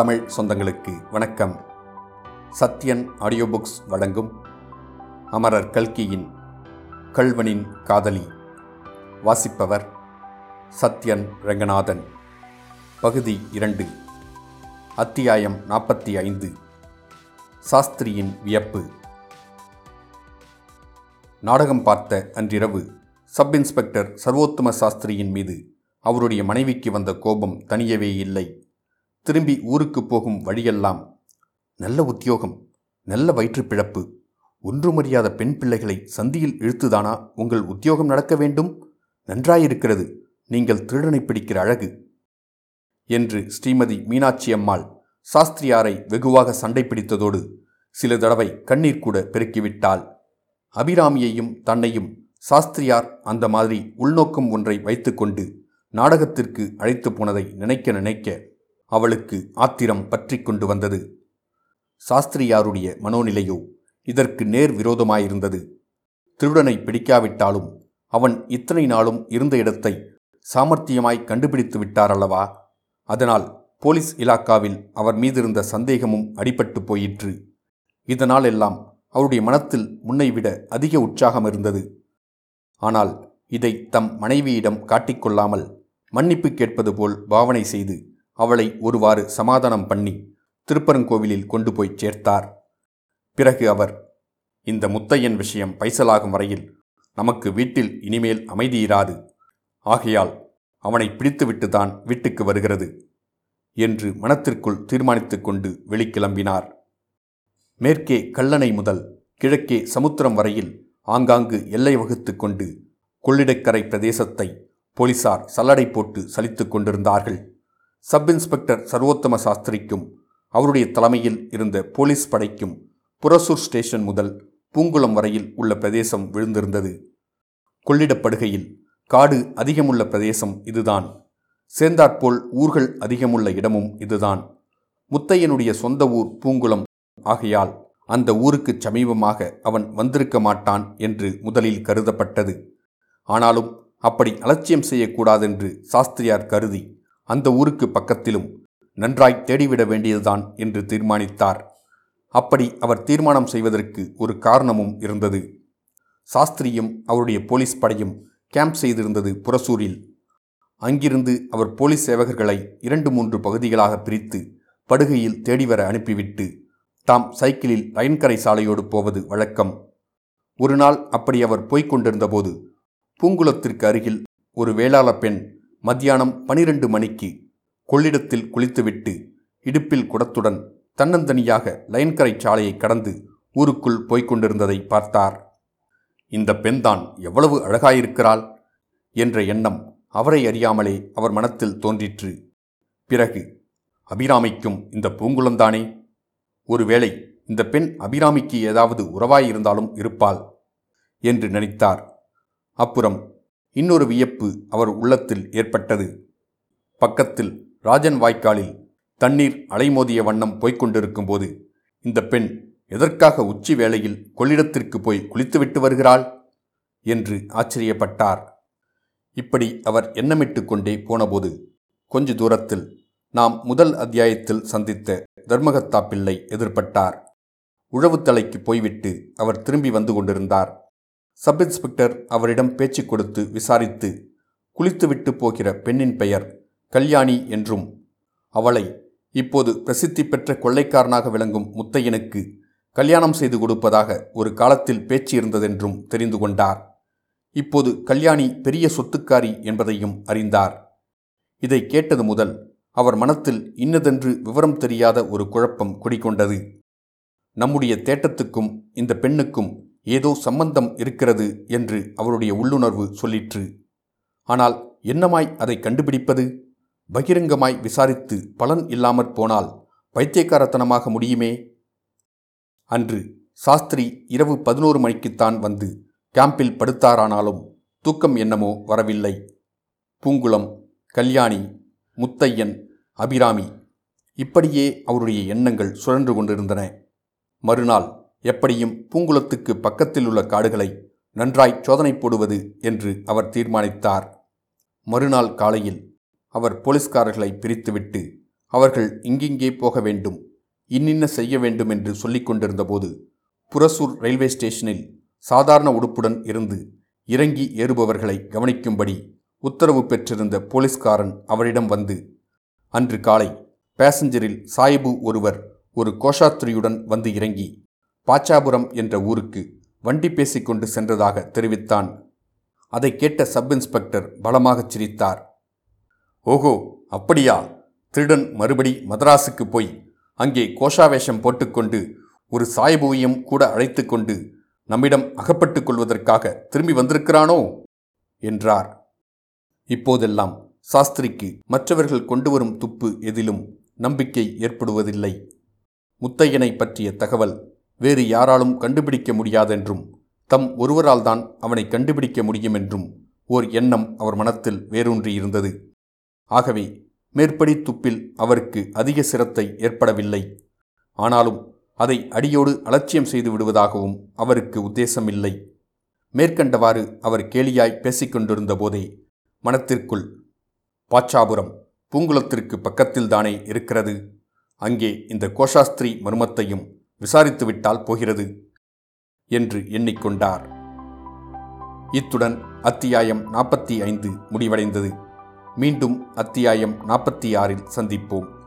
தமிழ் சொந்தங்களுக்கு வணக்கம். Sathyan audio books வழங்கும் அமரர் கல்கியின் கல்வனின் காதலி. வாசிப்பவர் சத்யன் ரங்கநாதன். பகுதி இரண்டு. அத்தியாயம் நாற்பத்தி ஐந்து. சாஸ்திரியின் வியப்பு. நாடகம் பார்த்த அன்றிரவு சப் இன்ஸ்பெக்டர் சர்வோத்தம சாஸ்திரியின் மீது அவருடைய மனைவிக்கு வந்த கோபம் தனியவே இல்லை. திரும்பி ஊருக்கு போகும் வழியெல்லாம் நல்ல உத்தியோகம் நல்ல வயிற்றுப்பிழப்பு ஒன்றுமறியாத பெண் பிள்ளைகளை சந்தியில் இழுத்துதானா உங்கள் உத்தியோகம் நடக்க வேண்டும்? நன்றாயிருக்கிறது. நீங்கள் திருடனை பிடிக்கிற அழகு. என்று ஸ்ரீமதி மீனாட்சி அம்மாள் சாஸ்திரியாரை வெகுவாக சண்டை பிடித்ததோடு சில தடவை கண்ணீர் கூட பெருக்கிவிட்டாள். அபிராமியையும் தன்னையும் சாஸ்திரியார் அந்த மாதிரி உள்நோக்கம் ஒன்றை வைத்துக்கொண்டு நாடகத்திற்கு அழைத்து போனதை நினைக்க நினைக்க அவளுக்கு ஆத்திரம் பற்றி கொண்டு வந்தது. சாஸ்திரியாருடைய மனோநிலையோ இதற்கு நேர் விரோதமாயிருந்தது. திருடனை பிடிக்காவிட்டாலும் அவன் இத்தனை நாளும் இருந்த இடத்தை சாமர்த்தியமாய் கண்டுபிடித்து விட்டார் அல்லவா அதனால் போலீஸ் இலாக்காவில் அவர் மீதிருந்த சந்தேகமும் அடிபட்டு போயிற்று. இதனால் எல்லாம் அவருடைய மனத்தில் முன்னை விட அதிக உற்சாகம் இருந்தது. ஆனால் இதை தம் மனைவியிடம் காட்டிக்கொள்ளாமல் மன்னிப்பு கேட்பது போல் பாவனை செய்து அவளை ஒருவாறு சமாதானம் பண்ணி திருப்பரங்கோவிலில் கொண்டு போய் சேர்த்தார். பிறகு அவர் இந்த முத்தையன் விஷயம் பைசலாகும் வரையில் நமக்கு வீட்டில் இனிமேல் அமைதியிராது ஆகையால் அவனை பிடித்துவிட்டுதான் வீட்டுக்கு வருகிறது என்று மனத்திற்குள் தீர்மானித்துக் கொண்டு வெளிக்கிளம்பினார். மேற்கே கல்லணை முதல் கிழக்கே சமுத்திரம் வரையில் ஆங்காங்கு எல்லை வகுத்து கொண்டு கொள்ளிடக்கரை பிரதேசத்தை போலீசார் சல்லடை போட்டு சலித்துக் கொண்டிருந்தார்கள். சப் இன்ஸ்பெக்டர் சர்வோத்தம சாஸ்திரிக்கும் அவருடைய தலைமையில் இருந்த போலீஸ் படைக்கும் புரசூர் ஸ்டேஷன் முதல் பூங்குளம் வரையில் உள்ள பிரதேசம் விழுந்திருந்தது. கொள்ளிடப்படுகையில் காடு அதிகமுள்ள பிரதேசம் இதுதான். சேர்ந்தாற்போல் ஊர்கள் அதிகமுள்ள இடமும் இதுதான். முத்தையனுடைய சொந்த ஊர் பூங்குளம் ஆகையால் அந்த ஊருக்குச் சமீபமாக அவன் வந்திருக்க மாட்டான் என்று முதலில் கருதப்பட்டது. ஆனாலும் அப்படி அலட்சியம் செய்யக்கூடாதென்று சாஸ்திரியார் கருதி அந்த ஊருக்கு பக்கத்திலும் நன்றாய் தேடிவிட வேண்டியதுதான் என்று தீர்மானித்தார். அப்படி அவர் தீர்மானம் செய்வதற்கு ஒரு காரணமும் இருந்தது. சாஸ்திரியும் அவருடைய போலீஸ் படையும் கேம்ப் செய்திருந்தது புரசூரில். அங்கிருந்து அவர் போலீஸ் சேவகர்களை இரண்டு மூன்று பகுதிகளாக பிரித்து படுகையில் தேடிவர அனுப்பிவிட்டு தாம் சைக்கிளில் லைன்கரை சாலையோடு போவது வழக்கம். ஒரு நாள் அப்படி அவர் போய்க் கொண்டிருந்தபோது பூங்குளத்திற்கு அருகில் ஒரு வேளாள பெண் மத்தியானம் பனிரெண்டு மணிக்கு கொள்ளிடத்தில் குளித்துவிட்டு இடுப்பில் குடத்துடன் தன்னந்தனியாக லைன்கரை சாலையை கடந்து ஊருக்குள் போய்க் கொண்டிருந்ததை பார்த்தார். இந்த பெண்தான் எவ்வளவு அழகாயிருக்கிறாள் என்ற எண்ணம் அவரை அறியாமலே அவர் மனத்தில் தோன்றிற்று. பிறகு அபிராமிக்கும் இந்த பூங்குளந்தானே ஒருவேளை இந்த பெண் அபிராமிக்கு ஏதாவது உறவாயிருந்தாலும் இருப்பாள் என்று நினைத்தார். அப்புறம் இன்னொரு வியப்பு அவர் உள்ளத்தில் ஏற்பட்டது. பக்கத்தில் ராஜன் வாய்க்காலில் தண்ணீர் அலைமோதிய வண்ணம் போய்க் கொண்டிருக்கும்போது இந்த பெண் எதற்காக உச்சி வேளையில் கொள்ளிடத்திற்கு போய் குளித்துவிட்டு வருகிறாள்? என்று ஆச்சரியப்பட்டார். இப்படி அவர் எண்ணமிட்டு கொண்டே போனபோது கொஞ்ச தூரத்தில் நாம் முதல் அத்தியாயத்தில் சந்தித்த தர்மகத்தா பிள்ளை எதிர்பட்டார். உழவுத்தலைக்கு போய்விட்டு அவர் திரும்பி வந்து கொண்டிருந்தார். சப் இன்ஸ்பெக்டர் அவரிடம் பேச்சு கொடுத்து விசாரித்து குளித்துவிட்டு போகிற பெண்ணின் பெயர் கல்யாணி என்றும் அவளை இப்போது பிரசித்தி பெற்ற கொள்ளைக்காரனாக விளங்கும் முத்தையனுக்கு கல்யாணம் செய்து கொடுப்பதாக ஒரு காலத்தில் பேச்சு இருந்ததென்றும் தெரிந்து கொண்டார். இப்போது கல்யாணி பெரிய சொத்துக்காரி என்பதையும் அறிந்தார். இதை கேட்டது முதல் அவர் மனத்தில் இன்னதென்று விவரம் தெரியாத ஒரு குழப்பம் குடிகொண்டது. நம்முடைய தேட்டத்துக்கும் இந்த பெண்ணுக்கும் ஏதோ சம்பந்தம் இருக்கிறது என்று அவருடைய உள்ளுணர்வு சொல்லிற்று. ஆனால் என்னமாய் அதை கண்டுபிடிப்பது? பகிரங்கமாய் விசாரித்து பலன் இல்லாமற் போனால் பைத்தியக்காரத்தனமாக முடியுமே? அன்று சாஸ்திரி இரவு பதினோரு மணிக்குத்தான் வந்து கேம்பில் படுத்தாரானாலும் தூக்கம் என்னமோ வரவில்லை. பூங்குளம் கல்யாணி முத்தையன் அபிராமி இப்படியே அவருடைய எண்ணங்கள் சுழன்று கொண்டிருந்தன. மறுநாள் எப்படியும் பூங்குளத்துக்கு பக்கத்தில் உள்ள காடுகளை நன்றாய் சோதனை போடுவது என்று அவர் தீர்மானித்தார். மறுநாள் காலையில் அவர் போலீஸ்காரர்களை பிரித்துவிட்டு அவர்கள் இங்கிங்கே போக வேண்டும் இன்னின்ன செய்ய வேண்டும் என்று சொல்லிக் கொண்டிருந்தபோது புரசூர் ரயில்வே ஸ்டேஷனில் சாதாரண உடுப்புடன் இருந்து இறங்கி ஏறுபவர்களை கவனிக்கும்படி உத்தரவு பெற்றிருந்த போலீஸ்காரன் அவரிடம் வந்து அன்று காலை பேசஞ்சரில் சாயிபு ஒருவர் ஒரு கோஷாத்திரியுடன் வந்து இறங்கி பாச்சாபுரம் என்ற ஊருக்கு வண்டி பேசிக்கொண்டு சென்றதாக தெரிவித்தான். அதை கேட்ட சப் இன்ஸ்பெக்டர் பலமாகச் சிரித்தார். ஓஹோ அப்படியா? திருடன் மறுபடி மதராஸுக்கு போய் அங்கே கோஷாவேஷம் போட்டுக்கொண்டு ஒரு சாய்புவையும் கூட அழைத்து கொண்டு நம்மிடம் அகப்பட்டுக் கொள்வதற்காக திரும்பி வந்திருக்கிறானோ? என்றார். இப்போதெல்லாம் சாஸ்திரிக்கு மற்றவர்கள் கொண்டு வரும் துப்பு எதிலும் நம்பிக்கை ஏற்படுவதில்லை. முத்தையனை பற்றிய தகவல் வேறு யாராலும் கண்டுபிடிக்க முடியாதென்றும் தம் ஒருவரால் தான் அவனை கண்டுபிடிக்க முடியும் என்றும் ஓர் எண்ணம் அவர் மனத்தில் வேரூன்றி இருந்தது. ஆகவே மேற்படி துப்பில் அவருக்கு அதிக சிரத்தை ஏற்படவில்லை. ஆனாலும் அதை அடியோடு அலட்சியம் செய்து விடுவதாகவும் அவருக்கு உத்தேசமில்லை. மேற்கண்டவாறு அவர் கேலியாய் பேசிக்கொண்டிருந்த போதே மனத்திற்குள் பாச்சாபுரம் பூங்குளத்திற்கு பக்கத்தில்தானே இருக்கிறது. அங்கே இந்த கோஷாஸ்திரி மர்மத்தையும் விசாரித்துவிட்டால் போகிறது என்று எண்ணிக்கொண்டார். இத்துடன் அத்தியாயம் நாற்பத்தி ஐந்து முடிவடைந்தது. மீண்டும் அத்தியாயம் நாற்பத்தி ஆறில் சந்திப்போம்.